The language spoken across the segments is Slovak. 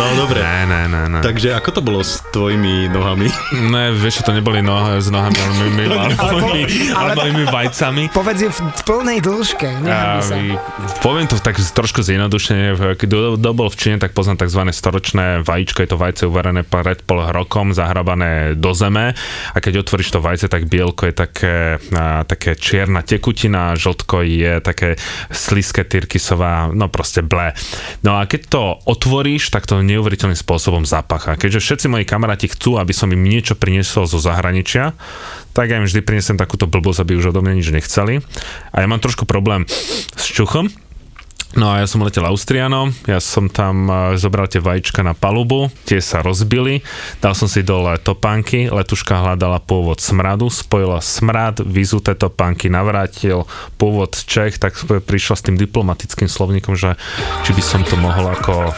No dobre. Ne, ne, ne, ne. Takže ako to bolo s tvojimi nohami? Ne, vieš, to neboli nohy s nohami, ale mojimi, ale, mojimi, ale vajcami. Povedz ju v plnej dĺžke, sa. A, poviem to tak trošku zjednodušene, keď kto bol v Číne, tak poznám tzv. storočné vajíčko, je to vajce uvarené pred pol rokom, zahrabané do zeme a keď otvoríš to vajce, tak bielko je také, a, také čierna tekutina, žltko je také sliské tyrkysová, no proste ble. No a keď to otvoríš, tak to neuveriteľným spôsobom zapacha. Keďže všetci moji kamaráti chcú, aby som im niečo priniesol zo zahraničia, tak ja im vždy prinesem takúto blbosť, aby už odo mňa nič nechceli. A ja mám trošku problém s čuchom, No a ja som letel Austrianom, ja som tam eh, zobral tie vajíčka na palubu, tie sa rozbili, dal som si dole topánky, letuška hľadala pôvod smradu, spojila smrad, vyzuté topánky, navrátil pôvod Čech, tak prišla s tým diplomatickým slovníkom, že či by som to mohol ako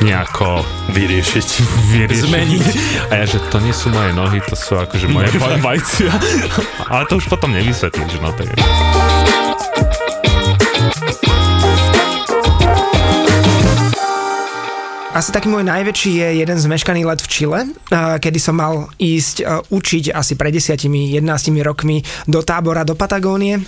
nejako Vyriešiť. vyriešiť. Zmeniť. A ja, že to nie sú moje nohy, to sú akože moje vaj- vajcia. Ale to už potom nevysvetlím, že no tak Asi taký môj najväčší je jeden zmeškaný let v Čile, kedy som mal ísť učiť asi pred 10-11 rokmi do tábora do Patagónie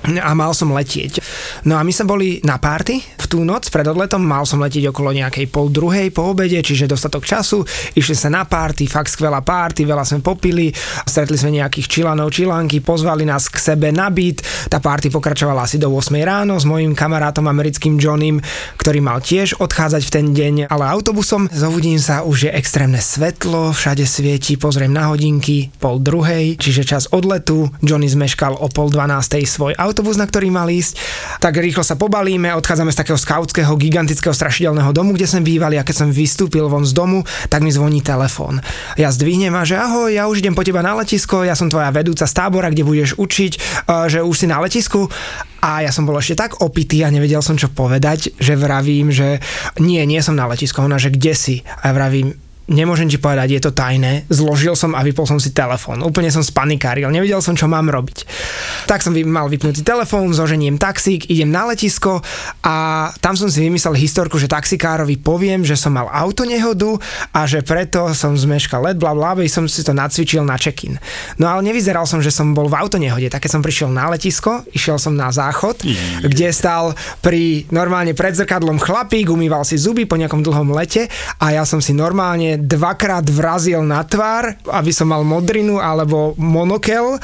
a mal som letieť. No a my sme boli na párty v tú noc pred odletom, mal som letieť okolo nejakej pol druhej po obede, čiže dostatok času, išli sa na párty, fakt skvelá párty, veľa sme popili, stretli sme nejakých čilanov, čilanky, pozvali nás k sebe na byt, tá párty pokračovala asi do 8 ráno s mojim kamarátom americkým Johnem, ktorý mal tiež odchádzať v ten deň, ale autobusom. Zobudím sa, už je extrémne svetlo, všade svieti, pozriem na hodinky, pol druhej, čiže čas odletu, Johnny zmeškal o pol dvanástej svoj autobus, na ktorý mal ísť, tak rýchlo sa pobalíme, odchádzame z takého skautského, gigantického, strašidelného domu, kde sme bývali a keď som vystúpil von z domu, tak mi zvoní telefón. Ja zdvihnem a že ahoj, ja už idem po teba na letisko, ja som tvoja vedúca z tábora, kde budeš učiť, eh, že už si na letisku a ja som bol ešte tak opitý a nevedel som čo povedať, že vravím, že nie, nie som na letisku, ona, že kde si? A ja vravím, nemôžem ti povedať, je to tajné. Zložil som a vypol som si telefón. Úplne som spanikáril, nevedel som, čo mám robiť. Tak som mal vypnutý telefón, zoženiem taxík, idem na letisko a tam som si vymyslel historku, že taxikárovi poviem, že som mal autonehodu a že preto som zmeškal let, bla bla, som si to nacvičil na check-in. No ale nevyzeral som, že som bol v autonehode, tak keď som prišiel na letisko, išiel som na záchod, kde stal pri normálne pred zrkadlom chlapík, umýval si zuby po nejakom dlhom lete a ja som si normálne dvakrát vrazil na tvár, aby som mal modrinu alebo monokel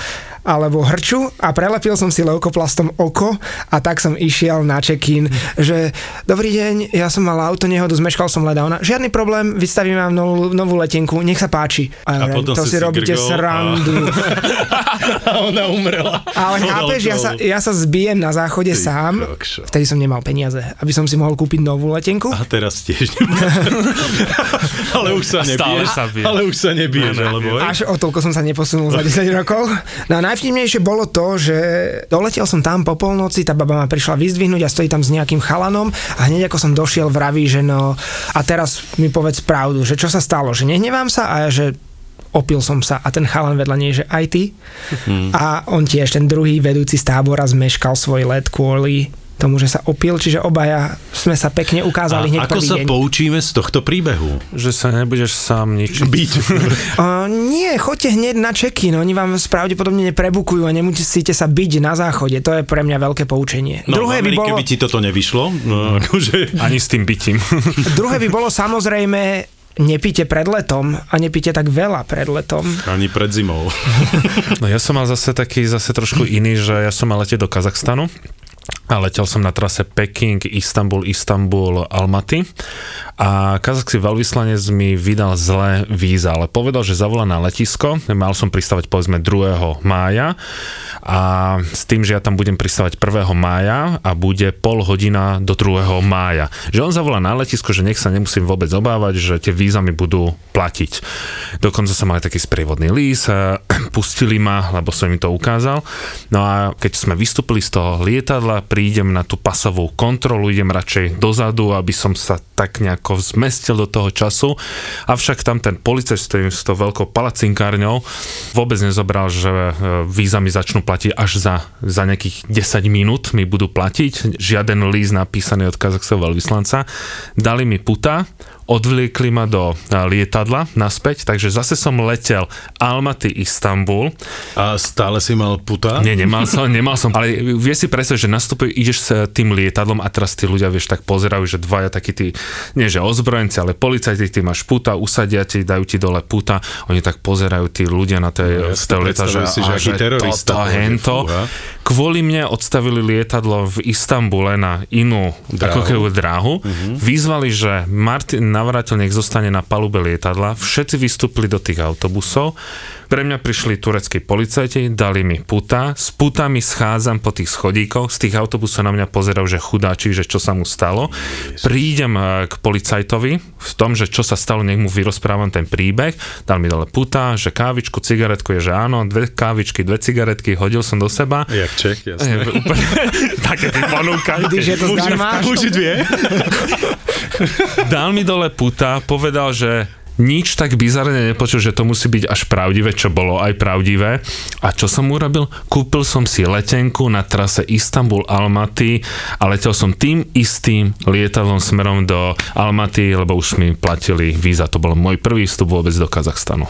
alebo hrču a prelepil som si leukoplastom oko a tak som išiel na check-in, že dobrý deň, ja som mal auto nehodu, zmeškal som leda. Ona, žiadny problém, vystavím vám novú, novú letenku, nech sa páči. A, A potom to si si robíte grgol srandu. A ona umrela. Ale chápeš, ja sa, ja sa zbijem na záchode Ty sám, kokšo. vtedy som nemal peniaze, aby som si mohol kúpiť novú letenku. A teraz tiež ale už sa nebiješ. Ale už sa nebiješ? Až o toľko som sa neposunul za 10 rokov. No a najvtipnejšie bolo to, že doletel som tam po polnoci, tá baba ma prišla vyzdvihnúť a stojí tam s nejakým chalanom a hneď ako som došiel vraví, že no a teraz mi povedz pravdu, že čo sa stalo, že nehnevám sa a ja, že opil som sa a ten chalan vedľa nej, že aj ty. A on tiež, ten druhý vedúci z tábora zmeškal svoj let kvôli tomu, že sa opil, čiže obaja sme sa pekne ukázali hneď A ako prvý sa deň. poučíme z tohto príbehu? Že sa nebudeš sám ničiť. Byť. Uh, nie, choďte hneď na check-in, oni vám pravdepodobne neprebukujú a nemusíte sa byť na záchode, to je pre mňa veľké poučenie. No, druhé, v by bolo, by ti toto nevyšlo. No, akože... Ani s tým bytím. druhé by bolo samozrejme nepíte pred letom a nepíte tak veľa pred letom. Ani pred zimou. No ja som mal zase taký, zase trošku iný, že ja som mal letieť do Kazachstanu a letel som na trase Peking, Istanbul, Istanbul, Almaty a kazachský veľvyslanec mi vydal zlé víza, ale povedal, že zavolá na letisko, mal som pristávať povedzme 2. mája a s tým, že ja tam budem pristávať 1. mája a bude pol hodina do 2. mája. Že on zavolá na letisko, že nech sa nemusím vôbec obávať, že tie víza mi budú platiť. Dokonca som mal aj taký sprievodný lís, a pustili ma, lebo som im to ukázal. No a keď sme vystúpili z toho lietadla, prídem na tú pasovú kontrolu, idem radšej dozadu, aby som sa tak nejako zmestil do toho času. Avšak tam ten policajt s, tou veľkou palacinkárňou vôbec nezobral, že e, víza mi začnú platiť až za, za nejakých 10 minút mi budú platiť. Žiaden líst napísaný od kazachského veľvyslanca. Dali mi puta, odvliekli ma do e, lietadla naspäť, takže zase som letel Almaty, Istanbul. A stále si mal puta? Nie, nemal som, nemal som, ale vieš si predstaviť, že nastupujú, ideš s tým lietadlom a teraz tí ľudia, vieš, tak pozerajú, že dvaja takí tí, nie že ozbrojenci, ale policajti, ty máš puta, usadia ti, dajú ti dole puta, oni tak pozerajú tí ľudia na tej, No, z toho lieta, že, si, že a, aký terorista. toto, hento. fúha. Kvôli mne odstavili lietadlo v Istambule na inú Dráhu. dráhu, dráhu. vyzvali, že Martin Navratil nech zostane na palube lietadla, všetci vystúpili do tých autobusov, pre mňa prišli tureckí policajti, dali mi puta, s putami schádzam po tých schodíkoch, z tých autobusov na mňa pozerajú, že chudáči, že čo sa mu stalo. Prídem e, k policajtovi v tom, že čo sa stalo, nech mu vyrozprávam ten príbeh, dal mi dole puta, že kávičku, cigaretku je, že áno, dve kávičky, dve cigaretky, hodil som do seba. Jak Čech, Je, jasné. úplne, také ty ponúkaj. Vidíš, je to zdarma. Dal mi dole puta, povedal, že nič tak bizarne nepočul, že to musí byť až pravdivé, čo bolo aj pravdivé. A čo som urobil? Kúpil som si letenku na trase Istanbul-Almaty a letel som tým istým lietadlom smerom do Almaty, lebo už mi platili víza. To bol môj prvý vstup vôbec do Kazachstanu.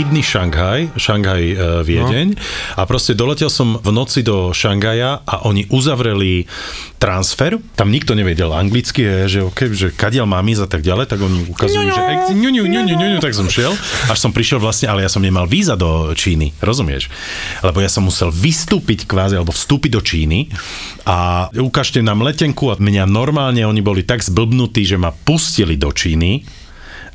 Sydney, Šanghaj, Šanghaj, e, Viedeň. A proste doletel som v noci do Šangaja a oni uzavreli transfer, tam nikto nevedel anglicky, je, že OK, že kadiaľ mám ísť a tak ďalej, tak oni ukazujú, že ex- ňu, ňu, ňu, ňu, ňu, ňu, tak som šiel, až som prišiel vlastne, ale ja som nemal víza do Číny, rozumieš? Lebo ja som musel vystúpiť kvázi, alebo vstúpiť do Číny. A ukážte nám letenku a mňa normálne oni boli tak zblbnutí, že ma pustili do Číny,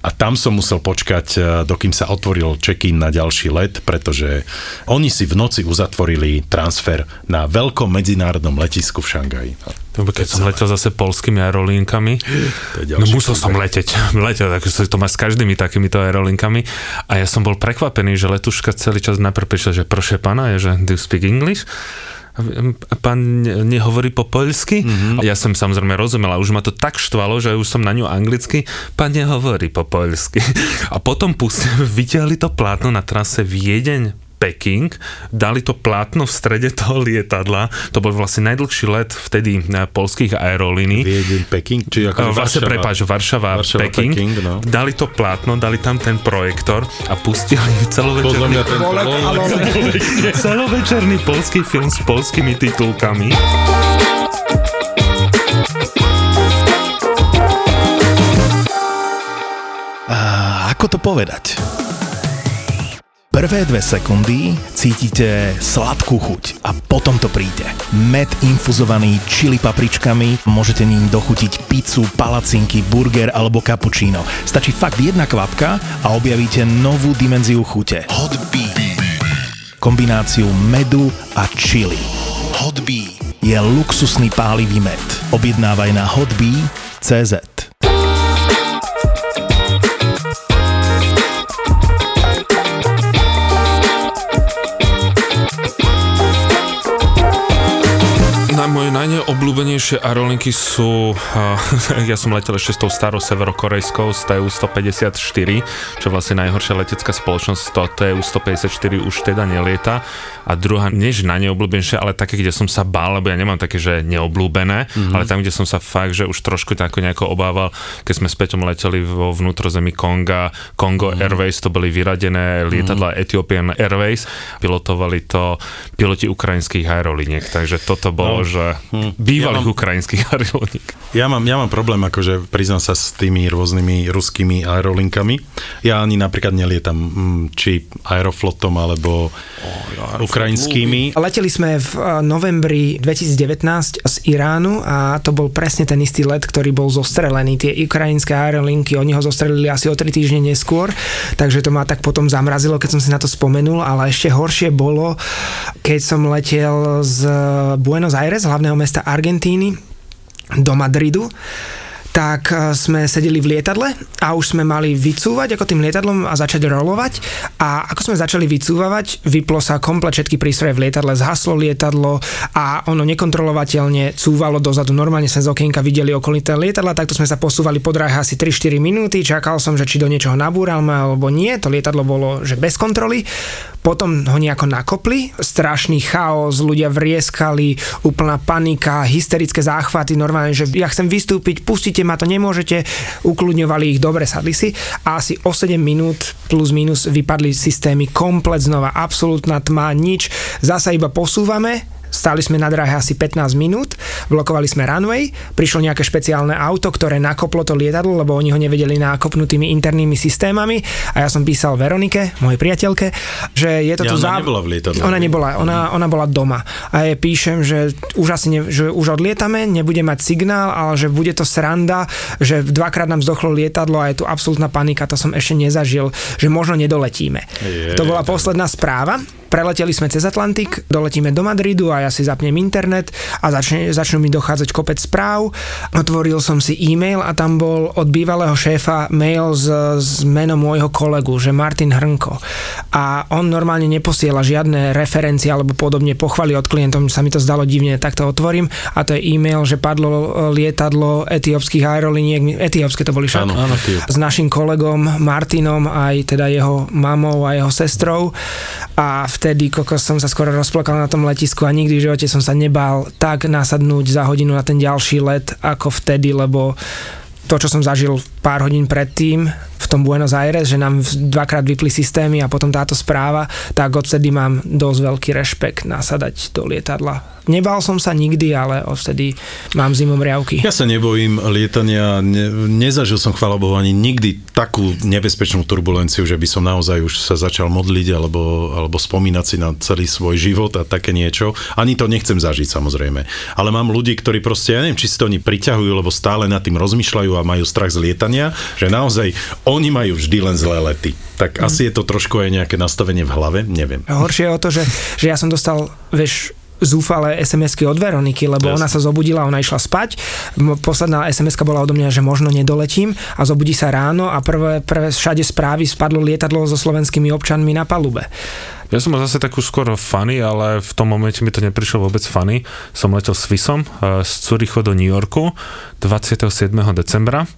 a tam som musel počkať, e, dokým sa otvoril check-in na ďalší let, pretože oni si v noci uzatvorili transfer na veľkom medzinárodnom letisku v Šangaji. To keď som letel zase polskými aerolínkami, no musel som leteť. Letel, tak to má s každými takýmito aerolínkami. A ja som bol prekvapený, že letuška celý čas najprv prišla, že proše pána, je, že do you speak English? Pán ne- nehovorí po poľsky? Mm-hmm. Ja som samozrejme rozumel a už ma to tak štvalo, že už som na ňu anglicky, pán nehovorí po poľsky. A potom pustili, vyťahli to plátno na trase Viedeň Peking, dali to plátno v strede toho lietadla, to bol vlastne najdlhší let vtedy na polských aerolíní. Viedeň, Peking, či ako Vlastne, prepáč, Varšava, Varšava, Peking. Peking, no. Dali to plátno, dali tam ten projektor a pustili celovečerný, ten celovečerný polský film s polskými titulkami. Ako to povedať? Prvé dve sekundy cítite sladkú chuť a potom to príde. Med infuzovaný čili papričkami, môžete ním dochutiť pizzu, palacinky, burger alebo cappuccino. Stačí fakt jedna kvapka a objavíte novú dimenziu chute. Hot Bee. Kombináciu medu a chili. Hot Bee je luxusný pálivý med. Objednávaj na hotbee.cz. najneobľúbenejšie aerolinky sú, ja som letel ešte s tou starou severokorejskou z TU-154, čo je vlastne najhoršia letecká spoločnosť, to TU-154 už teda nelieta. A druhá, než najneobľúbenejšie, ale také, kde som sa bál, lebo ja nemám také, že neobľúbené, mm-hmm. ale tam, kde som sa fakt, že už trošku tako nejako obával, keď sme s Peťom leteli vo vnútrozemí Konga, Congo mm-hmm. Airways, to boli vyradené lietadla mm-hmm. Ethiopian Airways, pilotovali to piloti ukrajinských aeroliniek, takže toto bolo, No, že bývalých Ja mám- ukrajinských aerolíniek. Ja mám, ja mám problém, akože priznám sa s tými rôznymi ruskými aerolinkami. Ja ani napríklad nelietam mm, či aeroflotom alebo ukrajinskými. Leteli sme v eh, novembri 2019 z Iránu a to bol presne ten istý let, ktorý bol zostrelený. Tie ukrajinské aerolinky, oni ho zostrelili asi o 3 týždne neskôr, takže to ma tak potom zamrazilo, keď som si na to spomenul, ale ešte horšie bolo, keď som letel z Buenos Aires, hlavného mesta Argentíny, do Madridu tak e, sme sedeli v lietadle a už sme mali vycúvať ako tým lietadlom a začať rolovať a ako sme začali vycúvať, vyplo sa komplet všetky prístroje v lietadle, zhaslo lietadlo a ono nekontrolovateľne cúvalo dozadu. Normálne sme z okienka videli okolité lietadla, takto sme sa posúvali po dráhe asi 3-4 minúty, čakal som, že či do niečoho nabúralme alebo nie, to lietadlo bolo že bez kontroly. Potom ho nejako nakopli, strašný chaos, ľudia vrieskali, úplná panika, hysterické záchvaty, normálne, že ja chcem vystúpiť, pustite ma, to nemôžete, ukludňovali ich, dobre, sadli si. A asi o 7 minút plus minus vypadli systémy komplet znova, absolútna tma, nič, zasa iba posúvame, Stáli sme na dráhe asi 15 minút, blokovali sme runway, prišlo nejaké špeciálne auto, ktoré nakoplo to lietadlo, lebo oni ho nevedeli nakopnúť tými internými systémami a ja som písal Veronike, mojej priateľke, že je to Ja, tu ona nebola v lietadle. Ona nebola, ona, ona bola doma. A jej píšem, že už asi ne, že už odlietame, nebude mať signál, ale že bude to sranda, že dvakrát nám zdochlo lietadlo a je tu absolútna panika, to som ešte nezažil, že možno nedoletíme. Je, to bola posledná správa. Preleteli sme cez Atlantik, doletíme do Madridu a ja si zapnem internet a začne, začnú mi dochádzať kopec správ. Otvoril som si e-mail a tam bol od bývalého šéfa mail s, s menom môjho kolegu, že Martin Hrnko. A on normálne neposiela žiadne referencie alebo podobne pochvaly od klientov, sa mi to zdalo divne, tak to otvorím a to je e-mail, že padlo lietadlo etiópskych aeroliniek, etiópske to boli však, Áno, áno, tie. s našim kolegom Martinom, aj teda jeho mamou a jeho sestrou a vtedy kokos som sa skoro rozplakal na tom letisku a nikdy v živote som sa nebál tak nasadnúť za hodinu na ten ďalší let ako vtedy, lebo to, čo som zažil pár hodín predtým v tom Buenos Aires, že nám dvakrát vypli systémy a potom táto správa, tak odvtedy mám dosť veľký rešpekt nasadať do lietadla. Nebál som sa nikdy, ale odvtedy mám zimom riavky. Ja sa nebojím lietania, ne, nezažil som, chvála Bohu, ani nikdy takú nebezpečnú turbulenciu, že by som naozaj už sa začal modliť alebo, alebo spomínať si na celý svoj život a také niečo. Ani to nechcem zažiť samozrejme. Ale mám ľudí, ktorí proste, ja neviem, či si to oni priťahujú, lebo stále nad tým rozmýšľajú a majú strach z lietania, že naozaj oni majú vždy len zlé lety. Tak asi je to trošku aj nejaké nastavenie v hlave, neviem. Horšie je o to, že, že ja som dostal, vieš, zúfale SMS-ky od Veroniky, lebo Jasne. ona sa zobudila, ona išla spať. Posledná SMS-ka bola odo mňa, že možno nedoletím a zobudí sa ráno a prvé, prvé všade správy spadlo lietadlo so slovenskými občanmi na palube. Ja som mal zase takú skoro funny, ale v tom momente mi to neprišlo vôbec funny. Som letel s Swissom eh, z Curychu do New Yorku 27. decembra.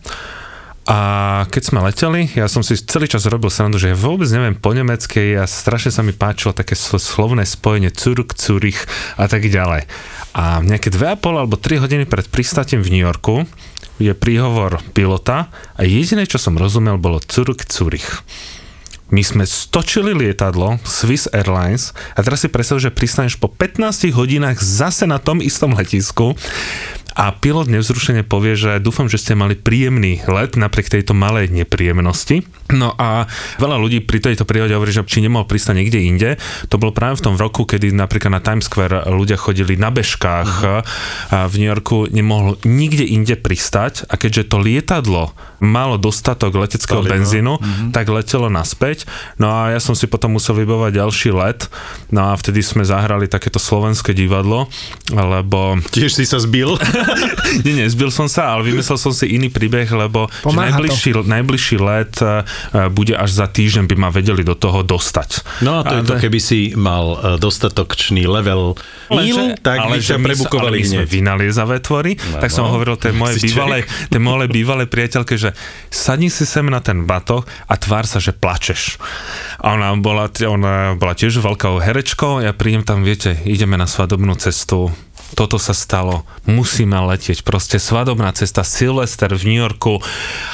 A keď sme leteli, ja som si celý čas robil srandu, že ja vôbec neviem po nemecky a strašne sa mi páčilo také slo- slovné spojenie Zurich, Zurich a tak ďalej. A nejaké 2,5 alebo 3 hodiny pred pristátím v New Yorku je príhovor pilota a jediné, čo som rozumel, bolo Zurich, Zurich. My sme stočili lietadlo Swiss Airlines a teraz si predstav, že pristaneš po 15 hodinách zase na tom istom letisku a pilot nevzrušene povie, že dúfam, že ste mali príjemný let napriek tejto malej nepríjemnosti. No a veľa ľudí pri tejto príhode hovorí, že či nemohol pristať niekde inde. To bolo práve v tom roku, kedy napríklad na Times Square ľudia chodili na bežkách a v New Yorku nemohol nikde inde pristať a keďže to lietadlo malo dostatok leteckého Paliva. benzínu, tak letelo naspäť. No a ja som si potom musel vybovať ďalší let. No a vtedy sme zahrali takéto slovenské divadlo, lebo Tiež si sa zbil? nie, nie, zbil som sa, ale vymyslel som si iný príbeh, lebo že Pomáha to. najbližší, najbližší let e, bude až za týždeň, by ma vedeli do toho dostať. No a to je to, keby si mal e, dostatočný level míl, tak by ťa my, prebukovali ale my sme vynaliezavé tvory, No, tak som no. hovoril tej mojej bývalej, tej mojej bývalej priateľke, že sadni si sem na ten batoh a tvár sa, že plačeš. A ona bola, ona bola tiež veľkou herečkou, ja prídem tam, viete, ideme na svadobnú cestu, toto sa stalo, musíme letieť. Proste svadobná cesta, Silvester v New Yorku.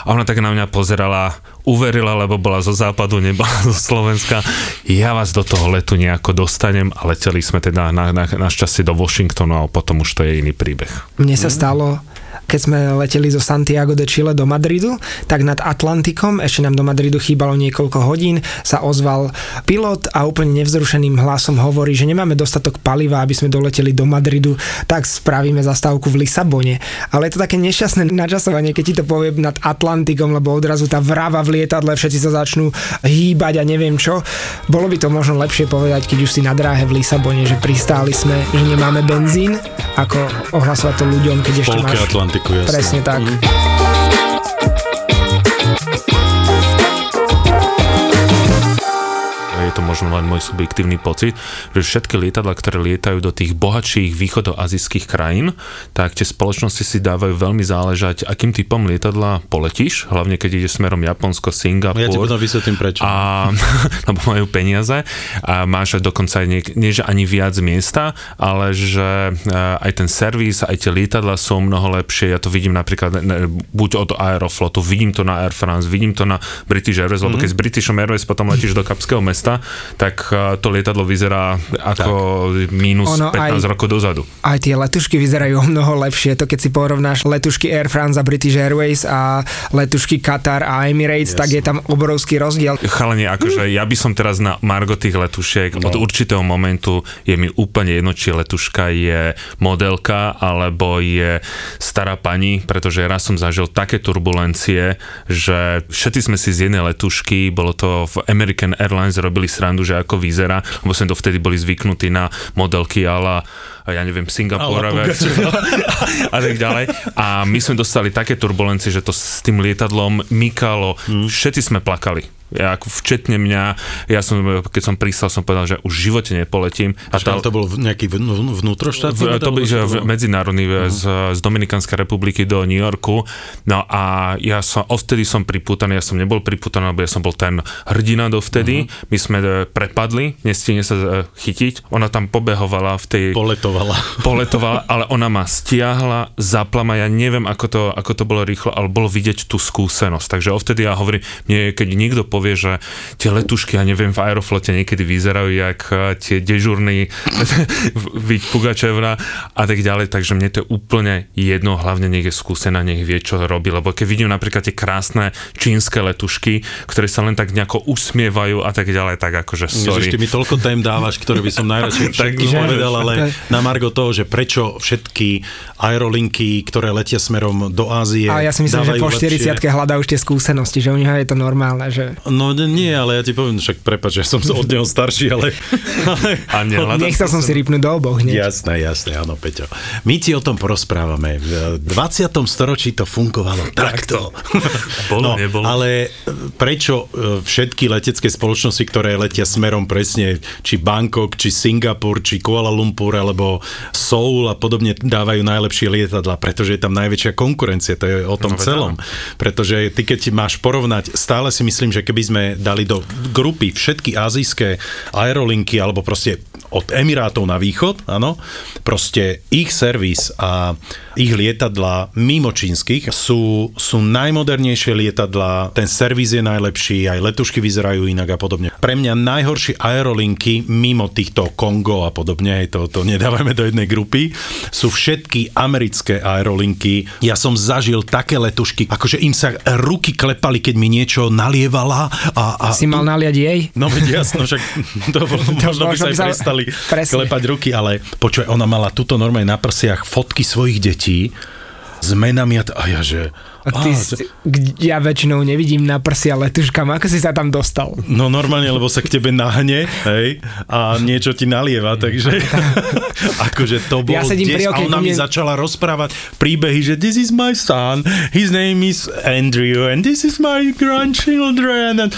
A ona tak na mňa pozerala, uverila, lebo bola zo západu, nebola zo Slovenska. Ja vás do toho letu nejako dostanem a leteli sme teda na, na, našťastie do Washingtonu a potom už to je iný príbeh. Mne sa stalo keď sme leteli zo Santiago de Chile do Madridu, tak nad Atlantikom, ešte nám do Madridu chýbalo niekoľko hodín, sa ozval pilot a úplne nevzrušeným hlasom hovorí, že nemáme dostatok paliva, aby sme doleteli do Madridu, tak spravíme zastávku v Lisabone. Ale je to také nešťastné načasovanie, keď ti to povie nad Atlantikom, lebo odrazu tá vrava v lietadle, všetci sa začnú hýbať a neviem čo. Bolo by to možno lepšie povedať, keď už si na dráhe v Lisabone, že pristáli sme, že nemáme benzín, ako ohlasovať to ľuďom, keď ešte máš... Atlantiku, jasne. Presne tak. Je to možno len môj subjektívny pocit, že všetky lietadla, ktoré lietajú do tých bohatších východoazijských krajín, tak tie spoločnosti si dávajú veľmi záležať, akým typom lietadla poletíš, hlavne keď ideš smerom Japonsko, Singapur. Ja ti potom vysvetlím prečo. A, lebo majú peniaze a máš dokonca aj nie, nie, že ani viac miesta, ale že e, aj ten servis, aj tie lietadla sú mnoho lepšie. Ja to vidím napríklad ne, buď od Aeroflotu, vidím to na Air France, vidím to na British Airways, lebo keď z British Airways potom letíš do Kapského mesta, tak to lietadlo vyzerá ako minus Ono 15 aj- rokov dozadu. Aj tie letušky vyzerajú o mnoho lepšie. To keď si porovnáš letušky Air France a British Airways a letušky Qatar a Emirates, yes. tak je tam obrovský rozdiel. Chalanie, akože ja by som teraz na Margo tých letušiek, no. od určitého momentu je mi úplne jedno, či letuška je modelka, alebo je stará pani, pretože raz som zažil také turbulencie, že všetci sme si z jednej letušky, bolo to v American Airlines, robili srandu, že ako vyzerá, lebo sme dovtedy boli zvyknutí na modelky ala ja neviem, Singapura Ala a tak ďalej. A my sme dostali také turbulencie, že to s tým lietadlom mykalo, Hmm. všetci sme plakali. Ja ako včetne mňa, ja som, keď som pristal, som povedal, že už v živote nepoletím. A A to bol nejaký vn- vn- vnútroštátny? to že v- medzinárodný Mhm. z, z Dominikanskej republiky do New Yorku. No a ja som, odvtedy som priputaný, ja som nebol priputaný, lebo ja som bol ten hrdina dovtedy. Mhm. My sme e, prepadli, nestihne sa e, chytiť. Ona tam pobehovala v tej Poletovala. poletovala, ale ona ma stiahla, zaplama, ja neviem, ako to, ako to bolo rýchlo, ale bolo vidieť tú skúsenosť. Takže odvtedy ja hovorím, mne, keď niekto povie, že tie letušky, ja neviem, v Aeroflote niekedy vyzerajú jak eh, tie dežurní Viť Pugačevna a tak ďalej, takže mne to je úplne jedno, hlavne nech je skúsená, nech vie, čo robí, lebo keď vidím napríklad tie krásne čínske letušky, ktoré sa len tak nejako usmievajú a tak ďalej, tak akože sorry. Ježiš, ty mi toľko tém dávaš, ktoré by som najradšej všetky povedal, ale na Margo toho, že prečo všetky aerolinky, ktoré letia smerom do Ázie, A ja si myslím, že po lepšie- 40 hľadá už tie skúsenosti, že u neho je to normálne, že No nie, ale ja ti poviem, však prepač, že som od neho starší, ale... ale A nehľadám nechcel som si rýpnuť do oboch hneď. Jasné, jasné, áno, Peťo. My ti o tom porozprávame. V 20. storočí to fungovalo takto. Bolo, no, nebolo. Ale prečo e, všetky letecké spoločnosti, ktoré letia smerom presne, či Bangkok, či Singapur, či Kuala Lumpur, alebo Seoul a podobne dávajú najlepšie lietadla, pretože je tam najväčšia konkurencia, to je o tom No, celom. Pretože ty keď máš porovnať, stále si myslím, že keby sme dali do grupy všetky azijské aerolinky, alebo proste od Emirátov na východ, áno, proste ich servis a ich lietadla mimo čínskych sú, sú najmodernejšie lietadla, ten servis je najlepší, aj letušky vyzerajú inak a podobne. Pre mňa najhoršie aerolinky mimo týchto Kongo a podobne, to, to nedávame do jednej grupy, sú všetky americké aerolinky. Ja som zažil také letušky, akože im sa ruky klepali, keď mi niečo nalievala a, a Si mal naliať jej? No veď jasno, však to, bolo, možno by sa aj prestali Presne. klepať ruky, ale počuj, ona mala tuto normálne na prsiach fotky svojich detí s menami a, t- a ja že... A ty, á, si, ja väčšinou nevidím na prsia letuškam, ako si sa tam dostal? No normálne, lebo sa k tebe nahne, hej, a niečo ti nalieva, takže akože to bolo Ja sedím pri des, a ona mi mne- začala rozprávať príbehy, že this is my son, his name is Andrew and this is my grandchildren and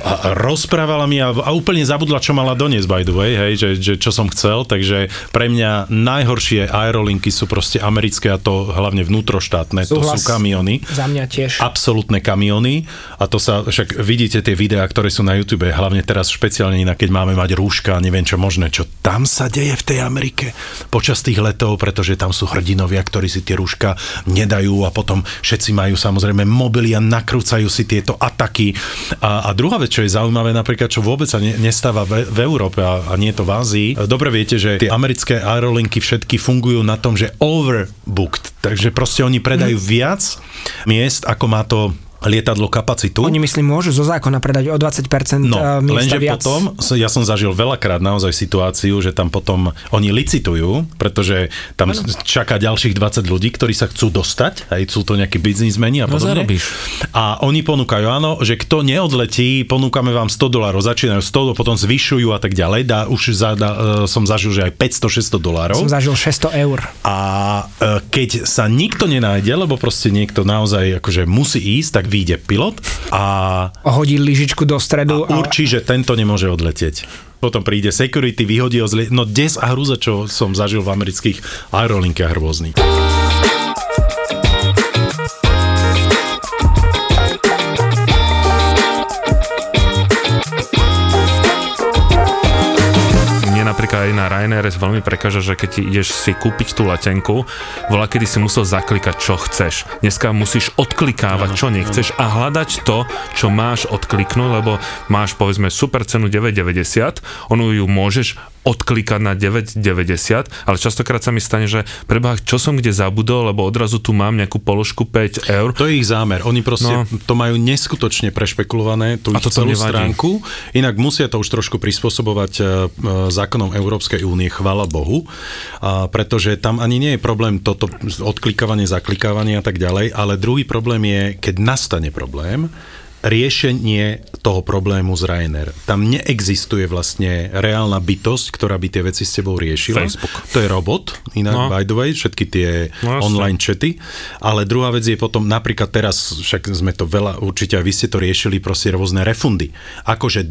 a rozprávala mi a, a úplne zabudla, čo mala doniesť, by the way, hej, že, že čo som chcel, takže pre mňa najhoršie aerolinky sú proste americké a to hlavne vnútroštátne, to sú Súhlas. kamiony Za mňa tiež. absolútne kamiony a to sa, však vidíte tie videá, ktoré sú na YouTube, hlavne teraz špeciálne inak, keď máme mať rúška, neviem čo možné, čo tam sa deje v tej Amerike počas tých letov, pretože tam sú hrdinovia, ktorí si tie rúška nedajú a potom všetci majú samozrejme mobily a nakrúcajú si tieto ataky. A, a druhá vec, čo je zaujímavé, napríklad, čo vôbec sa ne, nestáva v, v Európe a, a nie je to v Ázii. Dobre viete, že tie americké aerolinky všetky fungujú na tom, že overbooked, takže proste oni predajú Mhm. viac miest, ako má to lietadlo kapacitu. Oni myslím môžu zo zákona predať o 20% No, eh, miesta lenže viac. potom, ja som zažil veľakrát naozaj situáciu, že tam potom oni licitujú, pretože tam ano. čaká ďalších 20 ľudí, ktorí sa chcú dostať, aj sú to nejakí biznismeni a No, podobne. zarobíš. A oni ponúkajú, áno, že kto neodletí, ponúkame vám 100 dolárov, začínajú 100, potom zvyšujú a tak ďalej. Dá, už za, dá, e, som zažil, že aj 500-600 dolárov. Som zažil 600 eur. A e, keď sa nikto nenájde, lebo proste niekto naozaj akože musí ísť, tak vyjde pilot a Hodí lyžičku do stredu. a určí, že tento nemôže odletieť. Potom príde security, vyhodí ho z li- No des a hrúza, čo som zažil v amerických aerolinkách rôznych. Napríklad aj na Ryanair veľmi prekáža, že keď ti ideš si kúpiť tú letenku, bola kedy si musel zaklikať, čo chceš. Dneska musíš odklikávať, čo nechceš a hľadať to, čo máš odkliknúť, lebo máš povedzme super cenu 9,90, onu ju môžeš odklikať na 9,90, ale častokrát sa mi stane, že preboha, čo som kde zabudol, lebo odrazu tu mám nejakú položku 5 eur. To je ich zámer. Oni proste No. to majú neskutočne prešpekulované, tú A to celú nevadí. stránku. Inak musia to už trošku prispôsobovať e, e, zákonom Európskej únie, chvala Bohu, a pretože tam ani nie je problém toto odklikávanie, zaklikávanie a tak ďalej, ale druhý problém je, keď nastane problém, riešenie toho problému z Ryanair. Tam neexistuje vlastne reálna bytosť, ktorá by tie veci s tebou riešila. Facebook. To je robot, inak No. by the way, všetky tie No, online chaty. Ale druhá vec je potom, napríklad teraz, však sme to veľa, určite aj vy ste to riešili, proste rôzne refundy. Akože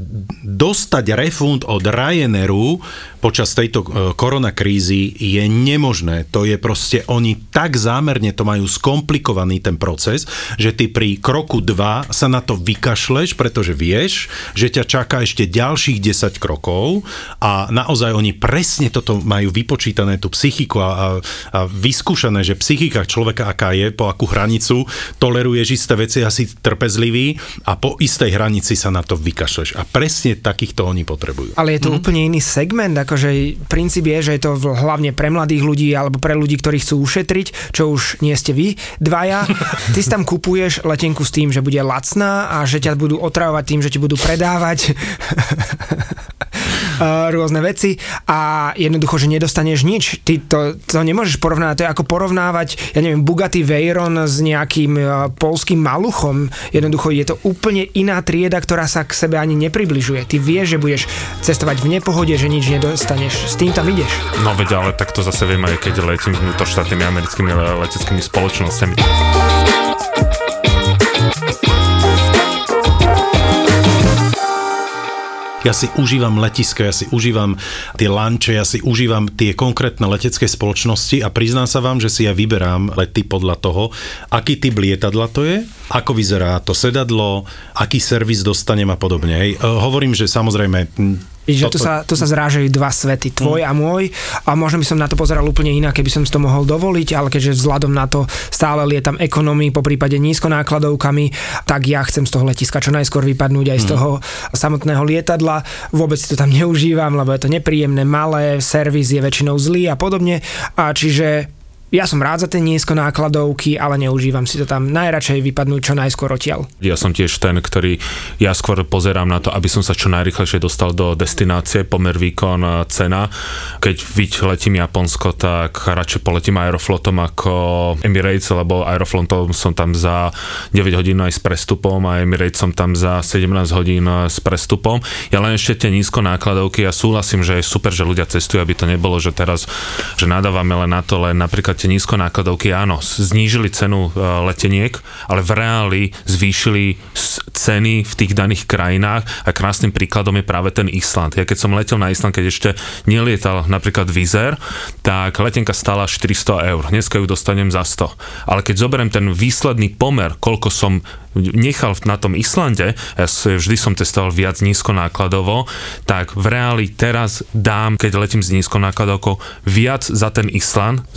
dostať refund od Ryanairu počas tejto e, koronakrízy je nemožné. To je proste, oni tak zámerne to majú skomplikovaný ten proces, že ty pri kroku 2 sa na to vykašleš, pretože vieš, že ťa čaká ešte ďalších 10 krokov a naozaj oni presne toto majú vypočítané, tú psychiku a, a, a vyskúšané, že psychika človeka, aká je, po akú hranicu toleruješ isté veci, asi trpezlivý a po istej hranici sa na to vykašleš. A presne takýchto oni potrebujú. Ale je to úplne iný segment, akože princíp je, že je to hlavne pre mladých ľudí alebo pre ľudí, ktorí chcú ušetriť, čo už nie ste vy dvaja. Ty si tam kupuješ letenku s tým, že bude lacná a že ťa budú otravovať tým, že ti budú predávať rôzne veci a jednoducho, že nedostaneš nič. Ty to, to nemôžeš porovnať. To je ako porovnávať, ja neviem, Bugatti Veyron s nejakým uh, polským maluchom. Jednoducho je to úplne iná trieda, ktorá sa k sebe ani nepribližuje. Ty vieš, že budeš cestovať v nepohode, že nič nedostaneš. S tým tam ideš. No veď, ale tak to zase viem aj keď letím s vnútroštátnymi americkými le- leteckými spoločnosťami. Ja si užívam letiska, ja si užívam tie lanče, ja si užívam tie konkrétne letecké spoločnosti a priznám sa vám, že si ja vyberám lety podľa toho, aký typ lietadla to je, ako vyzerá to sedadlo, aký servis dostanem a podobne. Hovorím, že samozrejme... že tu toto- sa, tu sa zrážajú dva svety, tvoj a môj a možno by som na to pozeral úplne inak, keby som si to mohol dovoliť, ale keďže vzhľadom na to stále lietam ekonomii, po prípade nízkonákladovkami, tak ja chcem z toho letiska čo najskôr vypadnúť aj z toho samotného lietadla. Vôbec si to tam neužívam, lebo je to nepríjemné, malé, servis je väčšinou zlý a podobne. A čiže ja som rád za tie nízkonákladovky, ale neužívam si to tam. Najradšej vypadnúť čo najskôr odtiaľ. Ja som tiež ten, ktorý, ja skôr pozerám na to, aby som sa čo najrychlejšie dostal do destinácie, pomer výkon, cena. Keď viď letím Japonsko, tak radšej poletím Aeroflotom ako Emirates, lebo Aeroflotom som tam za 9 hodín aj s prestupom a Emirates som tam za 17 hodín s prestupom. Ja len ešte tie nízko nákladovky, ja súhlasím, že je super, že ľudia cestujú, aby to nebolo, že teraz, že nadávame len na to, len napríklad tie nízko nákladovky, áno, znížili cenu e, leteniek, ale v reáli zvýšili ceny v tých daných krajinách a krásnym príkladom je práve ten Island. Ja keď som letel na Island, keď ešte nelietal napríklad Vizer, tak letenka stála 400 eur. Dneska ju dostanem za 100. Ale keď zoberiem ten výsledný pomer, koľko som nechal na tom Islande, ja vždy som testoval viac nízko nákladovo, tak v reáli teraz dám, keď letím s nízko nákladovkou, viac za ten Island,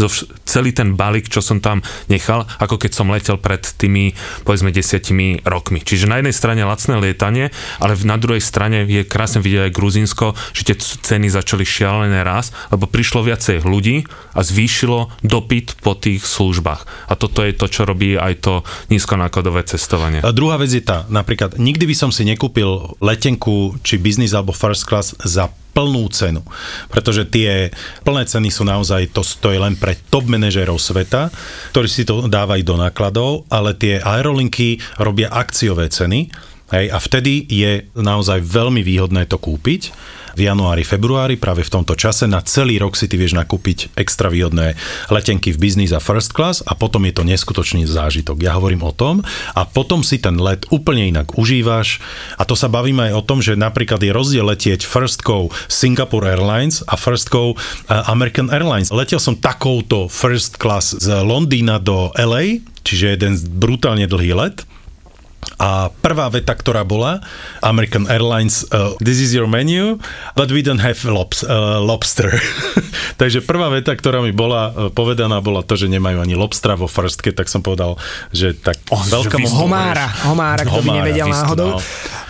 celý ten balík, čo som tam nechal, ako keď som letel pred tými, povedzme, desiatimi rokmi. Čiže na jednej strane lacné lietanie, ale na druhej strane je krásne vidieť aj Gruzinsko, že tie ceny začali šialené raz, lebo prišlo viacej ľudí a zvýšilo dopyt po tých službách. A toto je to, čo robí aj to nízkonákladové cestovanie. A druhá vec je tá, napríklad, nikdy by som si nekúpil letenku, či business alebo first class za plnú cenu. Pretože tie plné ceny sú naozaj, to, to len pre top manažérov sveta, ktorí si to dávajú do nákladov, ale tie aerolinky robia akciové ceny, hej, a vtedy je naozaj veľmi výhodné to kúpiť v januári, februári, práve v tomto čase. Na celý rok si ty vieš nakúpiť extra výhodné letenky v business a first class a potom je to neskutočný zážitok. Ja hovorím o tom a potom si ten let úplne inak užívaš a to sa bavíme aj o tom, že napríklad je rozdiel letieť firstkou Singapore Airlines a firstkou eh, American Airlines. Letel som takouto first class z Londýna do LA, čiže jeden brutálne dlhý let a prvá veta, ktorá bola American Airlines, uh, this is your menu, but we don't have lobs, uh, lobster. Takže prvá veta, ktorá mi bola uh, povedaná, bola to, že nemajú ani lobstra vo firstke, tak som povedal, že tak oh, veľká že Homára, homára, kto by nevedel vystúpal. náhodou.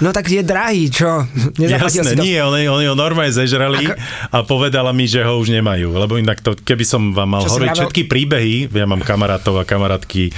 No tak je drahý, čo? Nezaplatil Jasné, si to. nie, oni, oni ho normálne zežrali a povedala mi, že ho už nemajú, lebo inak to, keby som vám mal hovoriť všetky príbehy, ja mám kamarátov a kamarátky,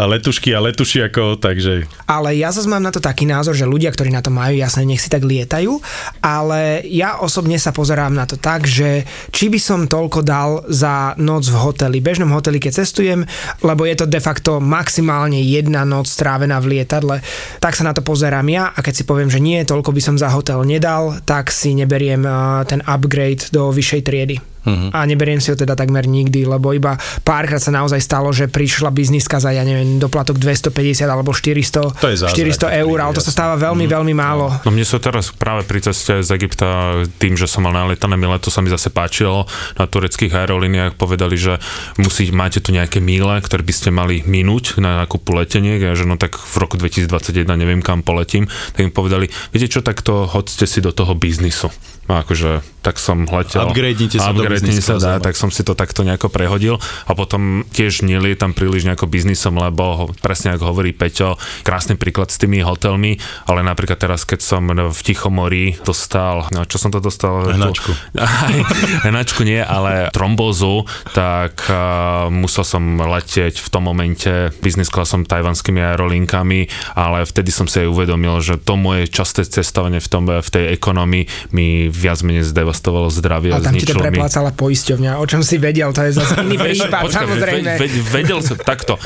a letušky a letušiakov, takže Ale ja zase mám na to taký názor, že ľudia, ktorí na to majú, jasne, nech si tak lietajú, ale ja osobne sa pozerám na to tak, že či by som toľko dal za noc v hoteli, bežnom hoteli, keď cestujem, lebo je to de facto maximálne jedna noc strávená v lietadle, tak sa na to pozerám ja a keď si poviem, že nie, toľko by som za hotel nedal, tak si neberiem eh, ten upgrade do vyššej triedy. Uh-huh. A neberiem si ho teda takmer nikdy, lebo iba párkrát sa naozaj stalo, že prišla bizniska za, ja neviem, doplatok 250 alebo 400, To je zázrak, 400 eur, ale to sa stáva veľmi, veľmi málo. No mne sa teraz práve pri ceste z Egypta, tým, že som mal nalietané mile, to sa mi zase páčilo. Na tureckých aerolíniách povedali, že musí, máte tu nejaké míle, ktoré by ste mali minúť na nákupu leteniek, a že no tak v roku 2021 neviem kam poletím, tak im povedali, viete čo, takto hoďte si do toho biznisu. A akože, tak som letel. Upgradenite sa do Business sa dá, tak som si to takto nejako prehodil a potom tiež nelietam príliš nejako biznisom, lebo presne ako hovorí Peťo, krásny príklad s tými hotelmi, ale napríklad teraz, keď som v Tichomorí dostal, no čo som to dostal? Hnačku. Aj, hnačku nie, ale trombózu, tak uh, musel som letieť v tom momente business classom tajvanskými aerolinkami, ale vtedy som si aj uvedomil, že to moje časté cestovanie v, tom, v tej ekonomii mi viac menej zdevastovalo zdravie a, A tam ti to mi preplácala poisťovňa, o čom si vedel, to je zase iný prípad, počkaj, samozrejme. Ve, ve, vedel som takto.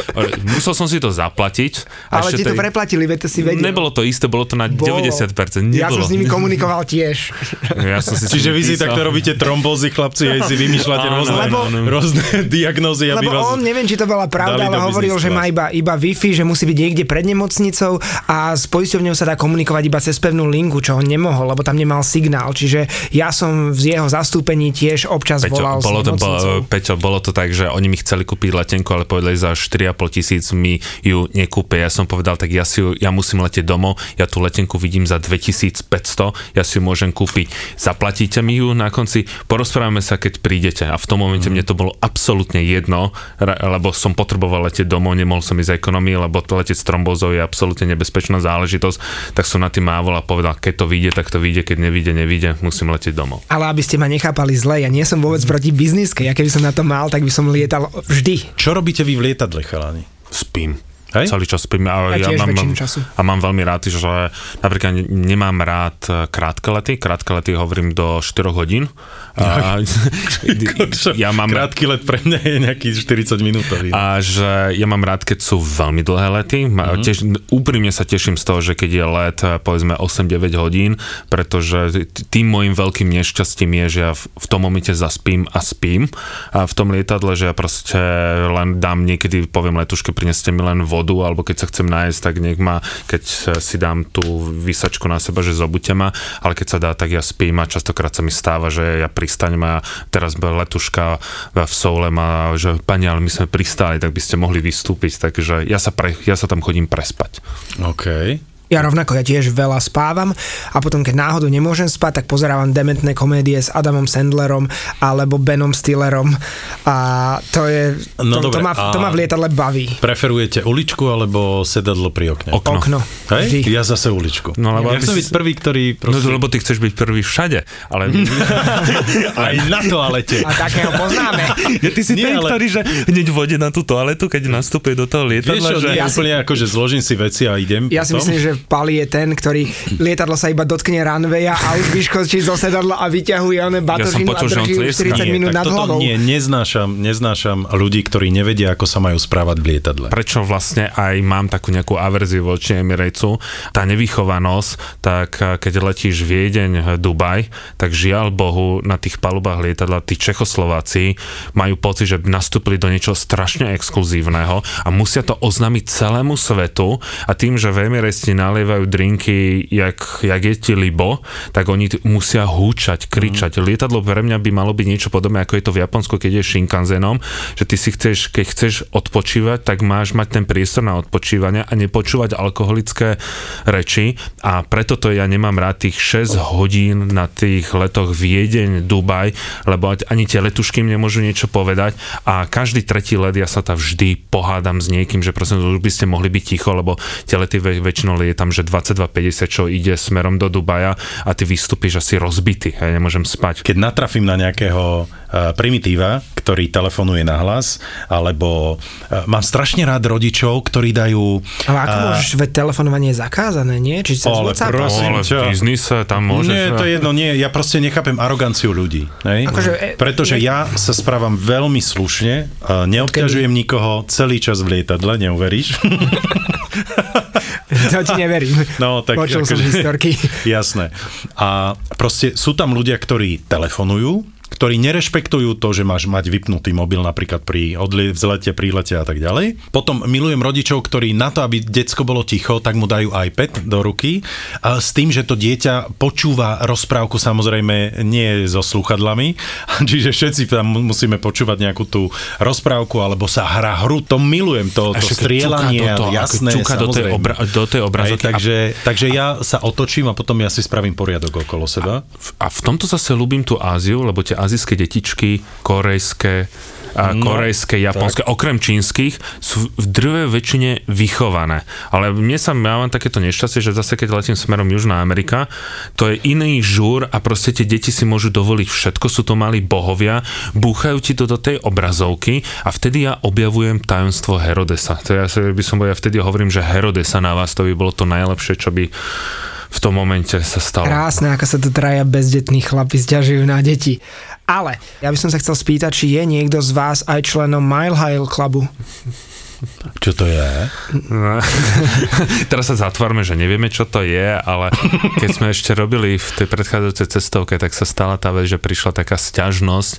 Musel som si to zaplatiť. ale ti to tej- preplatili, veď to si vedel. Nebolo to isté, bolo to na Bolo. 90%. Ja som Nebolo. s nimi komunikoval tiež. Ja som si Čiže vy si takto robíte trombózy, chlapci, aj si vymýšľate rôzne, lebo- rôzne diagnózy, aby Lebo vás... on, neviem, či to bola pravda, ale hovoril, že má iba, iba Wi-Fi, že musí byť niekde pred nemocnicou a s poisťovňou sa dá komunikovať iba cez pevnú linku, čo on nemohol, lebo tam nemal signál. Čiže ja som v jeho zastúpení tiež občas Peťo, volal bolo to, bo, Peťo, bolo to tak, že oni mi chceli kúpiť letenku, ale povedali za 4,5 tisíc mi ju nekúpe. Ja som povedal, tak ja si ju, ja musím letieť domov, ja tú letenku vidím za 2500, ja si ju môžem kúpiť. Zaplatíte mi ju na konci, porozprávame sa, keď prídete. A v tom momente mne to bolo absolútne jedno, lebo som potreboval letieť domov, nemohol som ísť z ekonomie, lebo to letieť s trombózou je absolútne nebezpečná záležitosť, tak som na tým mávol a povedal, keď to vyjde, tak to vyjde, keď nevyjde, nevyjde, musím letieť domov. Ale aby ste ma nechápali zle, ja nie som vôbec proti bizniske. Ja keby som na to mal, tak by som lietal vždy. Čo robíte vy v lietadle, chalani? Spím. Hej? Celý čas spím. A Ja tiež mám, času. A mám veľmi rád, že napríklad ne- nemám rád e, krátke lety. Krátke lety hovorím do 4 hodín. A, ja mám, Krátky let pre mňa je nejaký 40 minútový. a že ja mám rád, keď sú veľmi dlhé lety. Mhm. Mm-hmm. Tiež, úprimne sa teším z toho, že keď je let, eh, povedzme 8-9 hodín, pretože tým môjim veľkým nešťastím je, že ja v, v tom momente zaspím a spím. A v tom lietadle, že ja proste len dám niekedy, poviem letuške, prineste mi len vodu, alebo keď sa chcem nájsť, tak nech ma, keď si dám tú vysačku na seba, že zobute ma, ale keď sa dá, tak ja spím a častokrát sa mi stáva, že ja pristanem a teraz letuška v Soule ma, že pani, ale my sme pristáli, tak by ste mohli vystúpiť, takže ja sa, pre, ja sa tam chodím prespať. OK. Ja rovnako, ja tiež veľa spávam a potom, keď náhodou nemôžem spať, tak pozerávam dementné komédie s Adamom Sandlerom alebo Benom Stillerom a to je, No to, to, dobre, ma, to ma v lietadle baví. Preferujete uličku alebo sedadlo pri okne? Okno. Okno. Hej? Vždy. Ja zase uličku. No, lebo ja chcem si- byť prvý, ktorý No proste... to, lebo ty chceš byť prvý všade, ale... Aj na toalete. A takého poznáme. Ja, ty si Nie, ten, ale- ktorý, že hneď vode na tú toaletu, keď nastúpi do toho Vieš lietadla, čo, že... Ja si- úplne ako, že zložím si veci a idem Ja si potom. myslím, že Pali je ten, ktorý lietadlo sa iba dotkne runwaya a už vyškočí zo sedadla a vyťahuje one batožinu počul, a drží ju tlieskal. 40 Nie, minút nad hlavou. Nie, neznášam, neznášam ľudí, ktorí nevedia, ako sa majú správať v lietadle. prečo vlastne aj mám takú nejakú averziu voči Emiratesу, tá nevychovanosť, tak eh, keď letíš Viedeň, eh, Dubaj, tak žiaľ Bohu na tých palubách lietadla tí Čechoslováci majú pocit, že nastúpili do niečoho strašne exkluzívneho a musia to oznámiť celému svetu a tým, že v Emirates ti nalievajú drinky, jak, jak je ti libo, tak oni t- musia húčať, kričať. Lietadlo pre mňa by malo byť niečo podobné, ako je to v Japonsku, keď je Shinkansenom, že ty si chceš, keď chceš odpočívať, tak máš mať ten priestor na odpočívanie a nepočúvať alkoholické reči. A preto to ja nemám rád tých 6 hodín na tých letoch Viedeň, Dubaj, lebo ani tie letušky im nemôžu niečo povedať. A každý tretí let ja sa tam vždy pohádam s niekým, že prosím, už by ste mohli byť ticho, lebo tie lety väč- väčšinou je tam, že 22.50, čo ide smerom do Dubaja a ty vystúpiš asi rozbitý, ja nemôžem spať. Keď natrafím na nejakého uh, primitíva, ktorý telefonuje na hlas, alebo uh, mám strašne rád rodičov, ktorí dajú... Ale ako a- môžeš, veď telefonovanie je zakázané, nie? Či sa Ale WhatsApp? prosím. ale ťa. v biznise tam môžeš... Nie, to je jedno, nie, ja proste nechápem aroganciu ľudí. Hej? Akože, Pretože ja sa správam veľmi slušne, neobťažujem nikoho celý čas v lietadle, neuveríš? To ti neverím. No, tak Počul som akože- historky. Jasné. A proste sú tam ľudia, ktorí telefonujú, ktorí nerešpektujú to, že máš mať vypnutý mobil napríklad pri odli- vzlete, prílete a tak ďalej. Potom milujem rodičov, ktorí na to, aby decko bolo ticho, tak mu dajú iPad do ruky a s tým, že to dieťa počúva rozprávku samozrejme nie so sluchadlami, čiže všetci tam mu- musíme počúvať nejakú tú rozprávku alebo sa hra hru, to milujem, to, to strieľanie, do toho, jasné, čuká do tej obra- do tej obrazovky takže, takže ja sa otočím a potom ja si spravím poriadok okolo seba. A v tomto zase ľúbim tú Áziu, lebo tie azijské detičky, korejské, a No, korejské, japonské, okrem čínskych, sú v drve väčšine vychované. Ale mne sa, ja mám takéto nešťastie, že zase keď letím smerom Južná Amerika, to je iný žúr a proste tie deti si môžu dovoliť všetko, sú to malí bohovia, búchajú ti to do tej obrazovky a vtedy ja objavujem tajomstvo Herodesa. To ja by som, ja vtedy hovorím, že Herodesa na vás, to by bolo to najlepšie, čo by v tom momente sa stalo. Krásne, ako sa tu traja bezdetní chlapi stiažujú na deti. Ale ja by som sa chcel spýtať, či je niekto z vás aj členom Mile High Clubu. Čo to je? No. Teraz sa zatvárme, že nevieme, čo to je, ale keď sme ešte robili v tej predchádzajúcej cestovke, tak sa stala tá vec, že prišla taká sťažnosť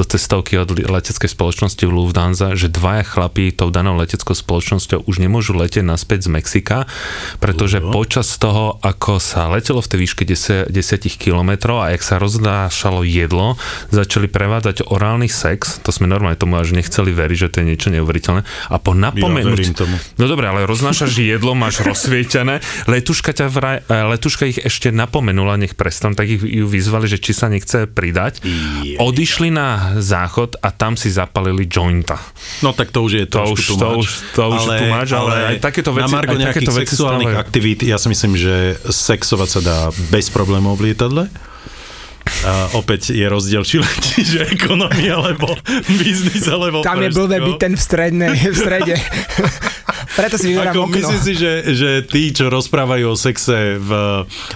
do cestovky od leteckej spoločnosti v Lufthansa, že dvaja chlapí tou danou leteckou spoločnosťou už nemôžu letieť naspäť z Mexika, pretože Ujo. počas toho, ako sa letelo v tej výške 10, 10 kilometrov a jak sa rozdášalo jedlo, začali prevádzať orálny sex, to sme normálne tomu až nechceli veriť, že to je niečo neuveriteľné a po napomenúť... verím tomu. No dobre, ale roznášaš jedlo, máš rozsvietené, letuška, ťa vraj, e, letuška ich ešte napomenula, nech prestanú, tak ich ju vyzvali, že či sa nechce pridať. Je. Odišli na záchod a tam si zapalili jointa. No tak to už je To už- to už- to už je too much, ale aj takéto Na veci- margo aj takéto veci sexuálnych aktivít, ja si myslím, že sexovať sa dá bez problémov v lietadle. A opäť je rozdiel, či letíš ekonomia, alebo biznis, alebo Tam je blbé byť ten v, strednej, v strede. Preto si vyberám Ako, okno. myslím si, že, že tí, čo rozprávajú o sexe v,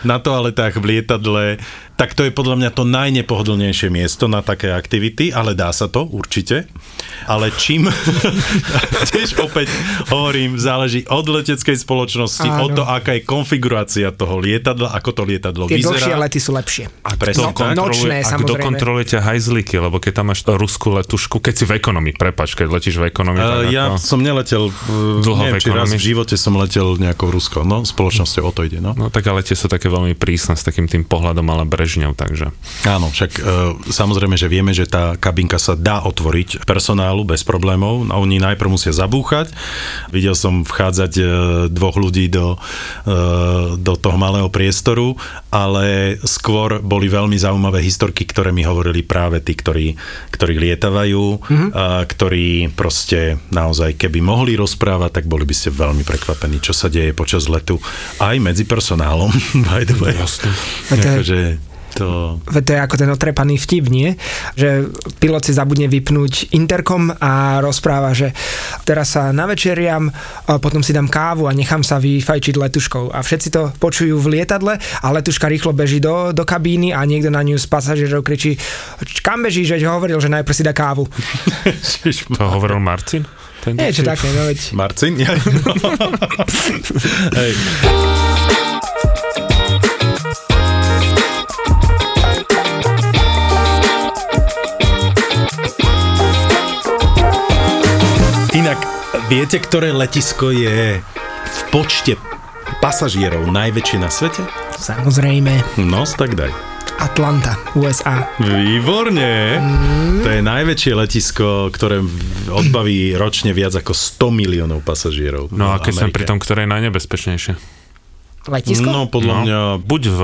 na toaletách v lietadle, tak to je podľa mňa to najnepohodlnejšie miesto na také aktivity, ale dá sa to určite. Ale čím, tiež opäť hovorím, záleží od leteckej spoločnosti, Áno. o to, aká je konfigurácia toho lietadla, ako to lietadlo Tie dlhšie vyzerá. lety sú lepšie. A presne No, no, nočné, a kto samozrejme. kontroluje ťa hajzlíky, lebo keď tam máš ruskú letušku, keď si v ekonomii, prepač, keď letíš v ekonomii, Uh, ja ako... som neletel, uh, Dlho neviem, v či raz ekonomii? v živote som letel nejakou ruskou, no, spoločnosťou, o to ide, no. No tak ale tie sú také veľmi prísne s takým tým pohľadom ale brežňou, takže... Áno, však e, samozrejme, že vieme, že tá kabinka sa dá otvoriť personálu bez problémov. A oni najprv musia zabúchať. Videl som vchádzať e, dvoch ľudí do, e, do toho malého priestoru, ale skôr boli veľmi zaujímavé historky, ktoré mi hovorili práve tí, ktorí, ktorí lietavajú, mm-hmm. a, ktorí proste naozaj, keby mohli rozprávať, tak boli by ste veľmi prekvapení, čo sa deje počas letu aj medzi personálom, by the way. Jasne. A to. Veď to je ako ten otrepaný vtip, nie? Že pilot si zabudne vypnúť interkom a rozpráva, že teraz sa navečeriam, a potom si dám kávu a nechám sa vyfajčiť letuškou. A všetci to počujú v lietadle a letuška rýchlo beží do, do kabíny a niekto na ňu z pasažierov kričí kam bežíš, veď hovoril, že najprv si dá kávu. To hovoril Marcin? Ten Niečo také, no veď. Marcin? Ja... Hej. Viete, ktoré letisko je v počte pasažierov najväčšie na svete? Samozrejme. No, tak daj. Atlanta, USA. Výborne. To je najväčšie letisko, ktoré odbaví ročne viac ako 100 miliónov pasažierov. No a keď sme pri tom, ktoré je najnebezpečnejšie? Letisko? No, podľa no, mňa... Buď v,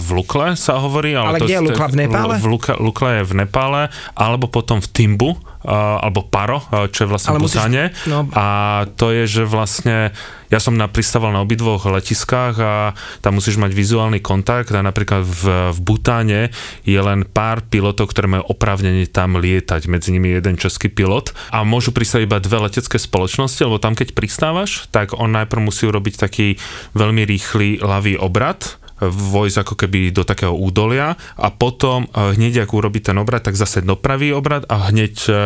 v Lukle sa hovorí, ale, Ale to kde je Lukla? V Nepále? V Lukle, Lukle je v Nepále, alebo potom v Timbu, alebo Paro, uh, čo je vlastne v musíš- no. A to je, že vlastne, ja som na, pristával na obidvoch letiskách a tam musíš mať vizuálny kontakt a napríklad v, v Butáne je len pár pilotov, ktoré majú oprávnenie tam lietať, medzi nimi jeden český pilot a môžu pristať iba dve letecké spoločnosti, lebo tam keď pristávaš, tak on najprv musí urobiť taký veľmi rýchly ľavý obrad, vojsť ako keby do takého údolia a potom eh, hneď ako urobí ten obrad, tak zase dopravý obrad a hneď eh,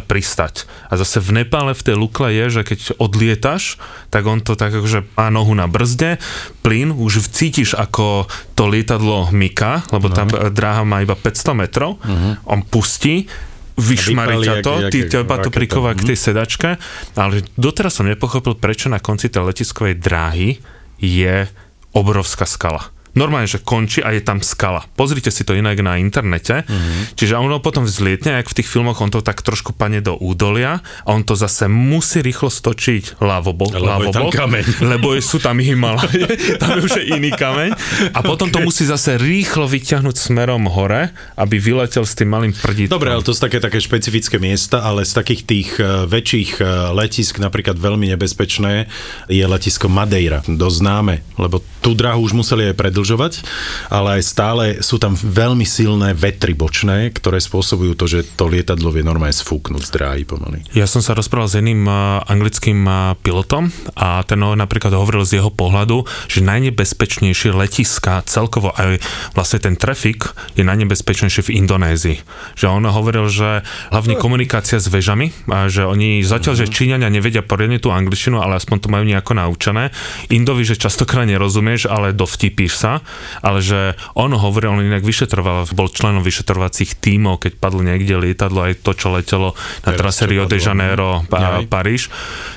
pristať. A zase v Nepále v tej Lukle je, že keď odlietaš, tak on to tak akože má nohu na brzde, plyn, už cítiš ako to lietadlo myka, lebo tá eh, dráha má iba 500 metrov, on pustí, vyšmarí ťa to, jak- ty jak teba to priková k Mhm. tej sedačke, ale doteraz som nepochopil, prečo na konci tej letiskovej dráhy je obrovská skala. Normálne, že končí a je tam skala. Pozrite si to inak na internete. Mm-hmm. Čiže ono potom vzlietne, jak v tých filmoch, on to tak trošku pane do údolia a on to zase musí rýchlo stočiť ľavobok, Lebo je tam kameň. lebo sú tam Himalaje, tam už je iný kameň a potom to musí zase rýchlo vyťahnuť smerom hore, aby vyletel s tým malým prdítkom. Dobre, ale to sú také, také špecifické miesta, ale z takých tých uh, väčších uh, letisk, napríklad veľmi nebezpečné, je letisko Madeira. Dosť známe, lebo tú drahu už museli aj predlžovať, ale aj stále sú tam veľmi silné vetry bočné, ktoré spôsobujú to, že to lietadlo vie normálne sfúknuť z dráhy pomaly. Ja som sa rozprával s jedným uh, anglickým uh, pilotom a ten napríklad hovoril z jeho pohľadu, že najnebezpečnejšie letiska, celkovo aj vlastne ten trafik je najnebezpečnejšie v Indonézii. Že on hovoril, že hlavne komunikácia s vežami, a že oni zatiaľ, že Číňania nevedia poriadne tú angličtinu, ale aspoň to majú nejako naučené. Indovi, že častokrát nerozumieš, ale dovtipíš sa, ale že on hovoril, on inak vyšetroval, bol členom vyšetrovacích tímov, keď padlo niekde lietadlo, aj to, čo letelo na trase Rio de padlo, Janeiro a Aj. Paríž,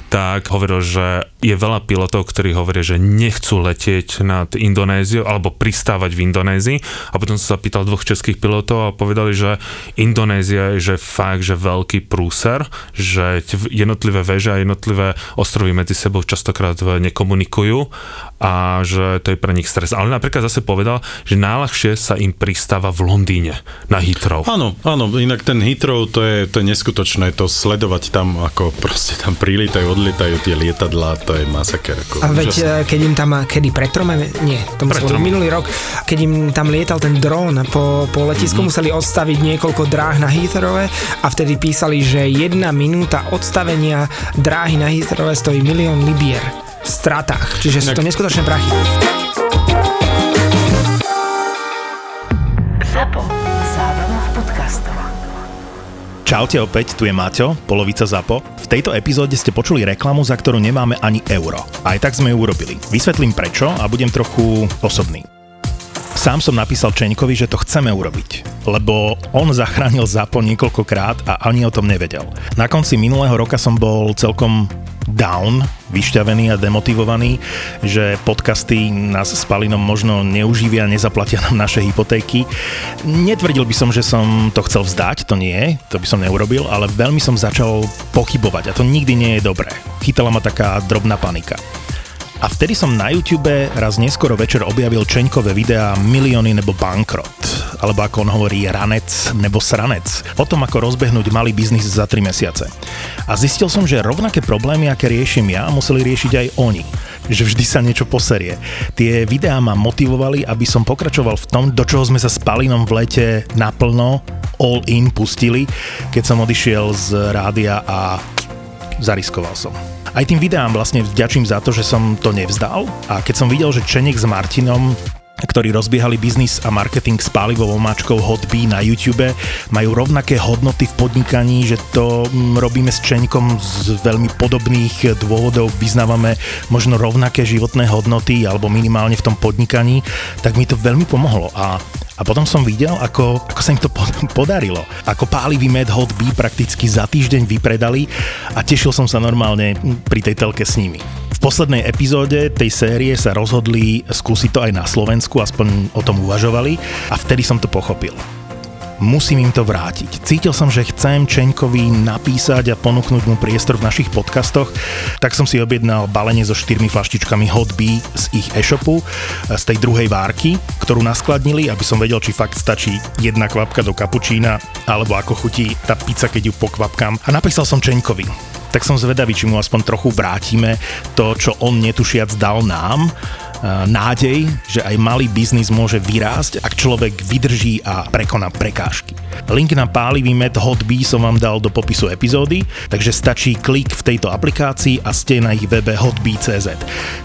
tak hovoril, že je veľa pilotov, ktorí hovoria, že nechcú letieť nad Indonéziou alebo pristávať v Indonézii a potom som sa pýtal dvoch českých pilotov a povedali, že Indonézia je že fakt, že veľký prúser, že jednotlivé veže a jednotlivé ostrovy medzi sebou častokrát nekomunikujú a že to je pre nich stres. Ale napríklad zase povedal, že najľahšie sa im pristáva v Londýne na Heathrow. Áno, áno, inak ten Heathrow, to je, to je neskutočné, to sledovať tam, ako proste tam prilítajú odlietajú tie lietadlá, to je masaker. Ako, A veď, úžasné. e, keď im tam, kedy pred trome, nie, to troma. minulý rok, keď im tam lietal ten dron po, po letisku, Mhm. mm-hmm. museli odstaviť niekoľko dráh na Heathrove a vtedy písali, že jedna minúta odstavenia dráhy na Heathrove stojí milión libier v stratách, čiže sú to neskutočné prachy. ZAPO. Zábrná v podcastov. Čaute opäť, tu je Maťo, polovica ZAPO. V tejto epizóde ste počuli reklamu, za ktorú nemáme ani euro. Aj tak sme ju urobili. Vysvetlím prečo a budem trochu osobný. Sám som napísal Čeňkovi, že to chceme urobiť, lebo on zachránil ZAPO niekoľkokrát a ani o tom nevedel. Na konci minulého roka som bol celkom down, vyšťavený a demotivovaný, že podcasty nás s Palinom možno neuživia, nezaplatia nám naše hypotéky. Netvrdil by som, že som to chcel vzdať, to nie, to by som neurobil, ale veľmi som začal pochybovať a to nikdy nie je dobré. Chytala ma taká drobná panika. A vtedy som na YouTube raz neskoro večer objavil Čeňkové videá Milióny nebo bankrot, alebo ako on hovorí ranec nebo sranec, o tom ako rozbehnúť malý biznis za 3 mesiace. A zistil som, že rovnaké problémy, aké riešim ja, museli riešiť aj oni. Že vždy sa niečo poserie. Tie videá ma motivovali, aby som pokračoval v tom, do čoho sme sa s Palinom v lete naplno all in pustili, keď som odišiel z rádia a zariskoval som. Aj tým videám vlastne vďačím za to, že som to nevzdal. A keď som videl, že Čenek s Martinom ktorí rozbiehali biznis a marketing s pálivou omáčkou Hotbee na YouTube, majú rovnaké hodnoty v podnikaní, že to mm, robíme s Čeňkom z veľmi podobných dôvodov, vyznávame možno rovnaké životné hodnoty alebo minimálne v tom podnikaní, tak mi to veľmi pomohlo a a potom som videl, ako, ako sa im to pod- podarilo. Ako pálivý med Hot Bee prakticky za týždeň vypredali a tešil som sa normálne pri tej telke s nimi. V poslednej epizóde tej série sa rozhodli skúsiť to aj na Slovensku, aspoň o tom uvažovali a vtedy som to pochopil. Musím im to vrátiť. Cítil som, že chcem Čeňkovi napísať a ponúknuť mu priestor v našich podcastoch, tak som si objednal balenie so štyrmi flaštičkami Hot Bee z ich e-shopu, z tej druhej várky, ktorú naskladnili, aby som vedel, či fakt stačí jedna kvapka do kapučína, alebo ako chutí tá pizza, keď ju pokvapkám. A napísal som Čeňkovi. Tak som zvedavý, či mu aspoň trochu vrátime to, čo on netušiac dal nám, nádej, že aj malý biznis môže vyrásť, ak človek vydrží a prekoná prekážky. Link na pálivý med Hotbee som vám dal do popisu epizódy, takže stačí klik v tejto aplikácii a ste na ich webe hotbee.cz.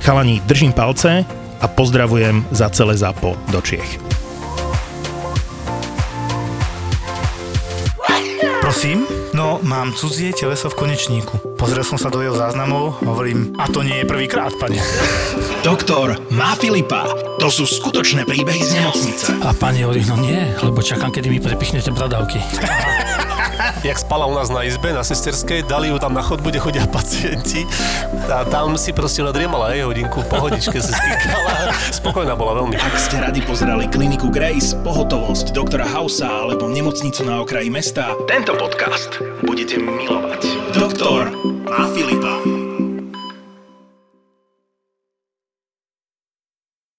Chalani, držím palce a pozdravujem za celé zápo do Čiech. Prosím? No, mám cudzie teleso v konečníku. Pozrel som sa do jeho záznamov, hovorím, a to nie je prvýkrát, pane. Doktor má Filipa. To sú skutočné príbehy z nemocnice. A pani hovorí, no nie, lebo čakám, kedy mi prepichnete bradavky. jak spala u nás na izbe, na sesterskej, dali ju tam na chodbu, kde chodia pacienti a tam si proste nadriemala aj hodinku, pohodičke sa stýkala. Spokojná bola veľmi. Ak ste radi pozerali kliniku Grace, pohotovosť doktora Hausa alebo nemocnicu na okraji mesta, tento podcast budete milovať. Doktor má Filipa.